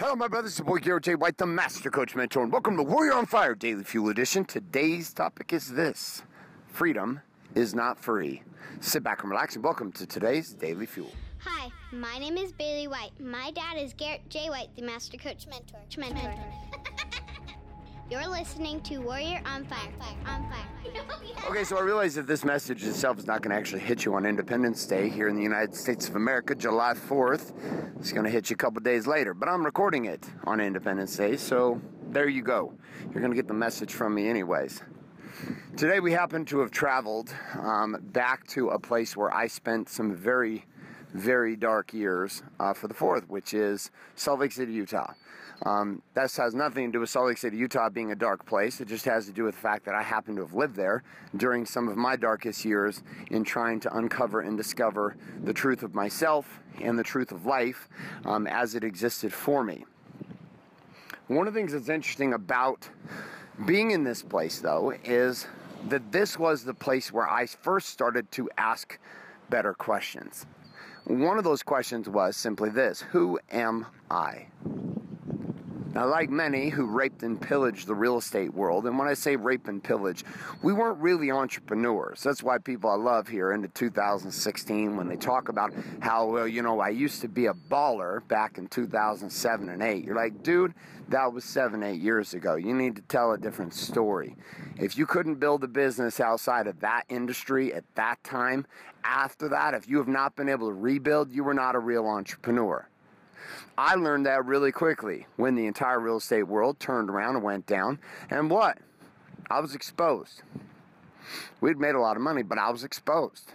Hello, my brothers. It's your boy Garrett J. White, the Master Coach Mentor, and welcome to Warrior on Fire Daily Fuel Edition. Today's topic is this Freedom is not free. Sit back and relax, and welcome to today's Daily Fuel. Hi, my name is Bailey White. My dad is Garrett J. White, the Master Coach Mentor. Mentor. You're listening to Warrior on Fire. On Fire. Okay, so I realize that this message itself is not going to actually hit you on Independence Day here in the United States of America, July 4th. It's going to hit you a couple days later, but I'm recording it on Independence Day, so there you go. You're going to get the message from me, anyways. Today, we happen to have traveled um, back to a place where I spent some very very dark years uh, for the fourth, which is Salt Lake City, Utah. Um, this has nothing to do with Salt Lake City, Utah being a dark place. It just has to do with the fact that I happen to have lived there during some of my darkest years in trying to uncover and discover the truth of myself and the truth of life um, as it existed for me. One of the things that's interesting about being in this place, though, is that this was the place where I first started to ask better questions. One of those questions was simply this Who am I? Now, like many who raped and pillaged the real estate world, and when I say rape and pillage, we weren't really entrepreneurs. That's why people I love here into 2016 when they talk about how, well, you know, I used to be a baller back in 2007 and 8. You're like, dude, that was seven, eight years ago. You need to tell a different story. If you couldn't build a business outside of that industry at that time, after that, if you have not been able to rebuild, you were not a real entrepreneur. I learned that really quickly when the entire real estate world turned around and went down. And what? I was exposed. We'd made a lot of money, but I was exposed.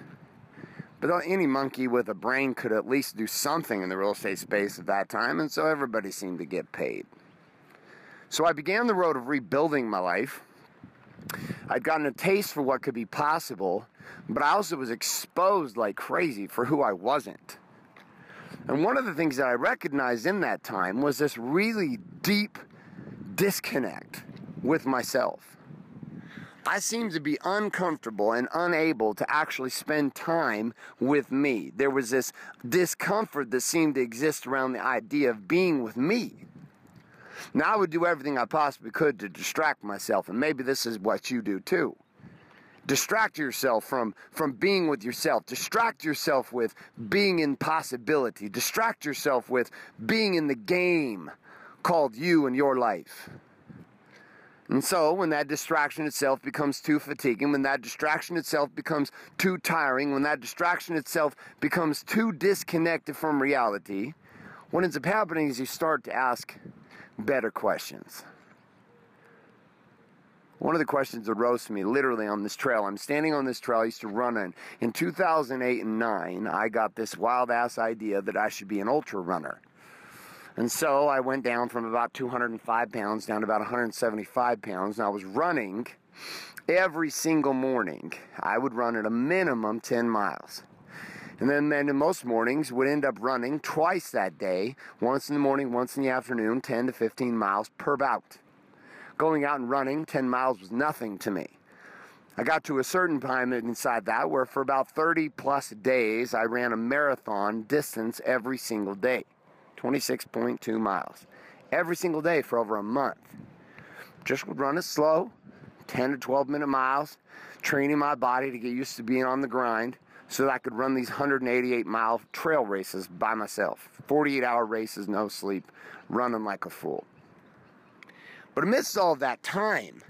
But any monkey with a brain could at least do something in the real estate space at that time, and so everybody seemed to get paid. So I began the road of rebuilding my life. I'd gotten a taste for what could be possible, but I also was exposed like crazy for who I wasn't. And one of the things that I recognized in that time was this really deep disconnect with myself. I seemed to be uncomfortable and unable to actually spend time with me. There was this discomfort that seemed to exist around the idea of being with me. Now, I would do everything I possibly could to distract myself, and maybe this is what you do too. Distract yourself from, from being with yourself. Distract yourself with being in possibility. Distract yourself with being in the game called you and your life. And so, when that distraction itself becomes too fatiguing, when that distraction itself becomes too tiring, when that distraction itself becomes too disconnected from reality, what ends up happening is you start to ask better questions. One of the questions that rose to me literally on this trail, I'm standing on this trail I used to run in. In 2008 and 9, I got this wild ass idea that I should be an ultra runner. And so I went down from about 205 pounds down to about 175 pounds, and I was running every single morning. I would run at a minimum 10 miles. And then, then most mornings would end up running twice that day, once in the morning, once in the afternoon, 10 to 15 miles per bout going out and running 10 miles was nothing to me. I got to a certain time inside that where for about 30 plus days I ran a marathon distance every single day 26.2 miles. Every single day for over a month. Just would run it slow, 10 to 12 minute miles, training my body to get used to being on the grind so that I could run these 188 mile trail races by myself. 48 hour races, no sleep, running like a fool. But amidst all that time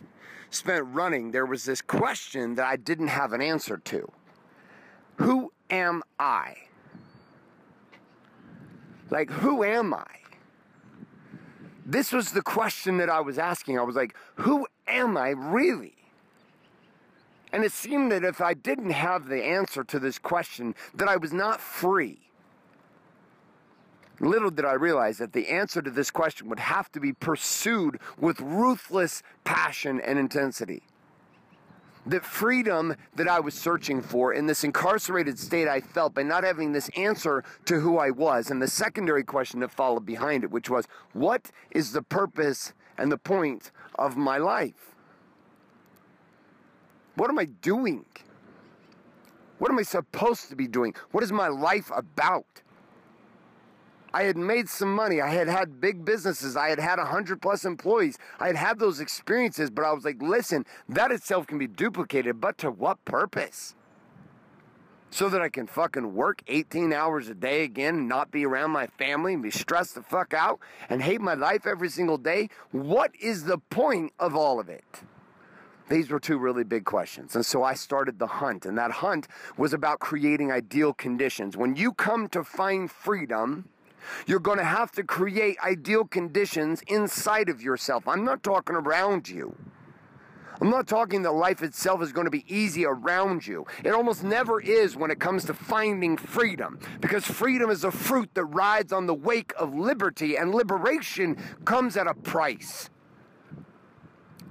spent running, there was this question that I didn't have an answer to Who am I? Like, who am I? This was the question that I was asking. I was like, who am I really? And it seemed that if I didn't have the answer to this question, that I was not free. Little did I realize that the answer to this question would have to be pursued with ruthless passion and intensity. The freedom that I was searching for in this incarcerated state I felt by not having this answer to who I was, and the secondary question that followed behind it, which was, what is the purpose and the point of my life? What am I doing? What am I supposed to be doing? What is my life about? I had made some money. I had had big businesses. I had had 100 plus employees. I had had those experiences, but I was like, listen, that itself can be duplicated, but to what purpose? So that I can fucking work 18 hours a day again and not be around my family and be stressed the fuck out and hate my life every single day? What is the point of all of it? These were two really big questions. And so I started the hunt. And that hunt was about creating ideal conditions. When you come to find freedom, you're going to have to create ideal conditions inside of yourself. I'm not talking around you. I'm not talking that life itself is going to be easy around you. It almost never is when it comes to finding freedom, because freedom is a fruit that rides on the wake of liberty, and liberation comes at a price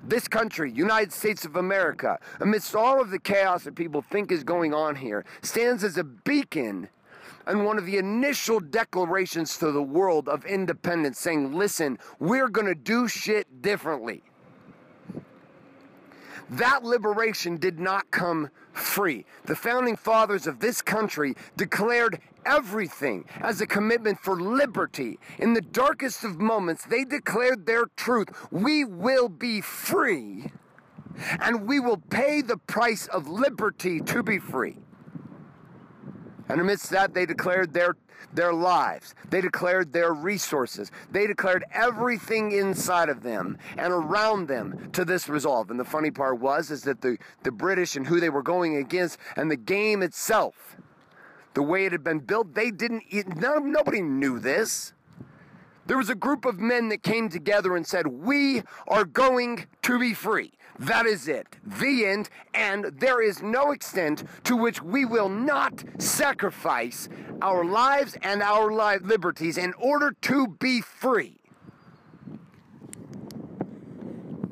this country, United States of America, amidst all of the chaos that people think is going on here, stands as a beacon and one of the initial declarations to the world of independence saying, listen, we're going to do shit differently. That liberation did not come free. The founding fathers of this country declared everything as a commitment for liberty. In the darkest of moments, they declared their truth. We will be free, and we will pay the price of liberty to be free. And amidst that, they declared their, their lives. They declared their resources. They declared everything inside of them and around them to this resolve. And the funny part was, is that the, the British and who they were going against and the game itself, the way it had been built, they didn't, no, nobody knew this. There was a group of men that came together and said, We are going to be free. That is it. The end. And there is no extent to which we will not sacrifice our lives and our li- liberties in order to be free.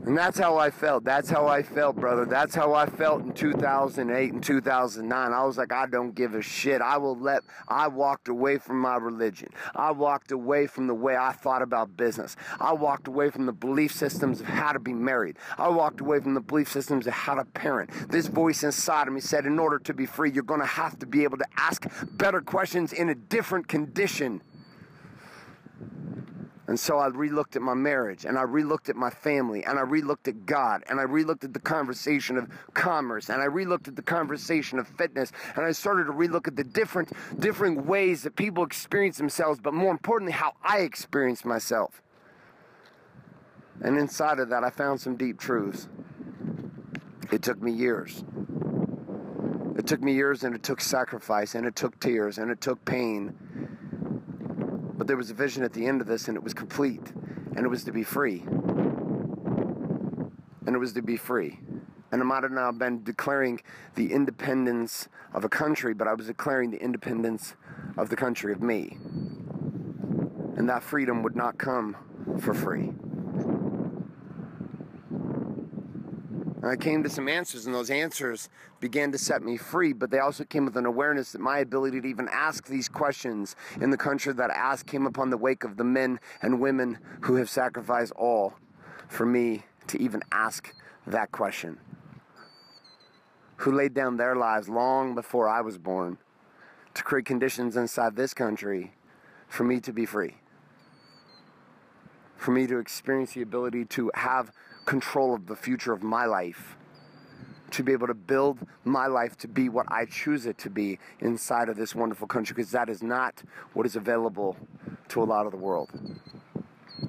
And that's how I felt. That's how I felt, brother. That's how I felt in 2008 and 2009. I was like, I don't give a shit. I will let, I walked away from my religion. I walked away from the way I thought about business. I walked away from the belief systems of how to be married. I walked away from the belief systems of how to parent. This voice inside of me said, in order to be free, you're going to have to be able to ask better questions in a different condition. And so I relooked at my marriage and I relooked at my family and I relooked at God and I relooked at the conversation of commerce and I relooked at the conversation of fitness and I started to relook at the different different ways that people experience themselves, but more importantly how I experience myself. And inside of that I found some deep truths. It took me years. It took me years and it took sacrifice and it took tears and it took pain but there was a vision at the end of this, and it was complete, and it was to be free. And it was to be free. And I might have now been declaring the independence of a country, but I was declaring the independence of the country of me. And that freedom would not come for free. I came to some answers, and those answers began to set me free. But they also came with an awareness that my ability to even ask these questions in the country that I asked came upon the wake of the men and women who have sacrificed all for me to even ask that question. Who laid down their lives long before I was born to create conditions inside this country for me to be free. For me to experience the ability to have control of the future of my life, to be able to build my life to be what I choose it to be inside of this wonderful country, because that is not what is available to a lot of the world.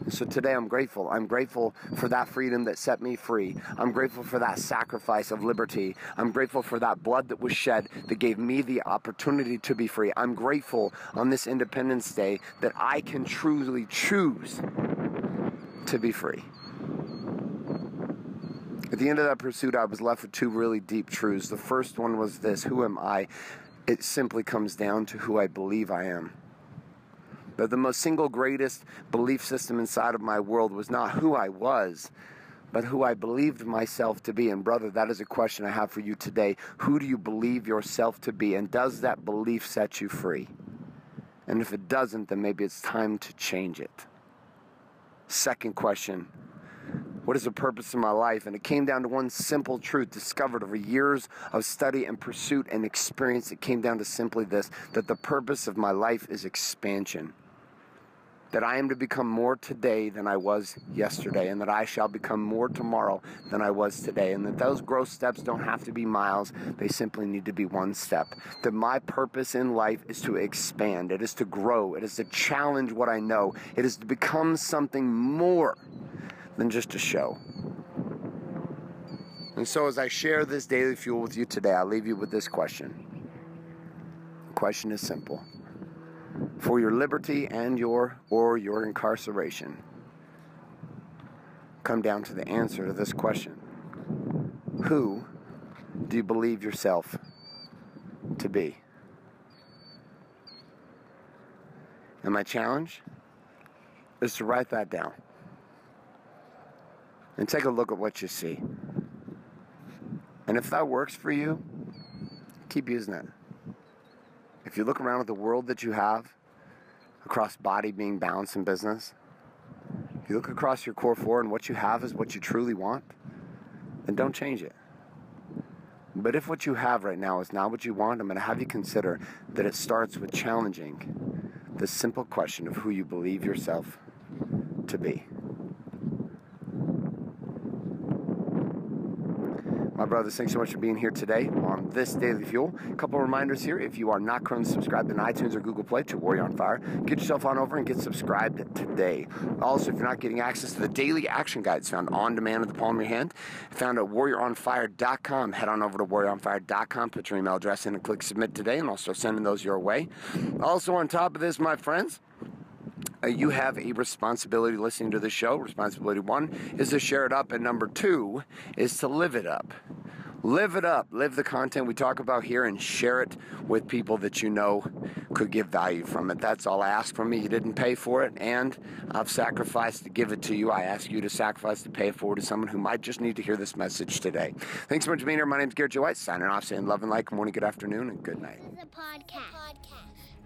So today I'm grateful. I'm grateful for that freedom that set me free. I'm grateful for that sacrifice of liberty. I'm grateful for that blood that was shed that gave me the opportunity to be free. I'm grateful on this Independence Day that I can truly choose to be free. At the end of that pursuit, I was left with two really deep truths. The first one was this Who am I? It simply comes down to who I believe I am. But the most single greatest belief system inside of my world was not who I was, but who I believed myself to be. And, brother, that is a question I have for you today. Who do you believe yourself to be? And does that belief set you free? And if it doesn't, then maybe it's time to change it. Second question what is the purpose of my life? And it came down to one simple truth discovered over years of study and pursuit and experience. It came down to simply this that the purpose of my life is expansion. that I am to become more today than I was yesterday, and that I shall become more tomorrow than I was today, and that those growth steps don't have to be miles, they simply need to be one step. That my purpose in life is to expand, it is to grow, it is to challenge what I know, it is to become something more than just a show. And so, as I share this daily fuel with you today, I leave you with this question. The question is simple for your liberty and your or your incarceration come down to the answer to this question who do you believe yourself to be and my challenge is to write that down and take a look at what you see and if that works for you keep using it if you look around at the world that you have across body being balanced in business, if you look across your core four and what you have is what you truly want, then don't change it. But if what you have right now is not what you want, I'm going to have you consider that it starts with challenging the simple question of who you believe yourself to be. My brothers, thanks so much for being here today on this Daily Fuel. A couple reminders here. If you are not currently subscribed in iTunes or Google Play to Warrior on Fire, get yourself on over and get subscribed today. Also, if you're not getting access to the daily action guides found on demand at the palm of your hand, found at warrioronfire.com, head on over to warrioronfire.com, put your email address in and click submit today, and I'll start sending those your way. Also, on top of this, my friends, uh, you have a responsibility listening to the show. Responsibility one is to share it up, and number two is to live it up. Live it up. Live the content we talk about here and share it with people that you know could get value from it. That's all I ask from you. You didn't pay for it, and I've sacrificed to give it to you. I ask you to sacrifice to pay it forward to someone who might just need to hear this message today. Thanks so much for being here. My name is Garrett J. White, signing off, saying love and like, good morning, good afternoon, and good night. This is a podcast.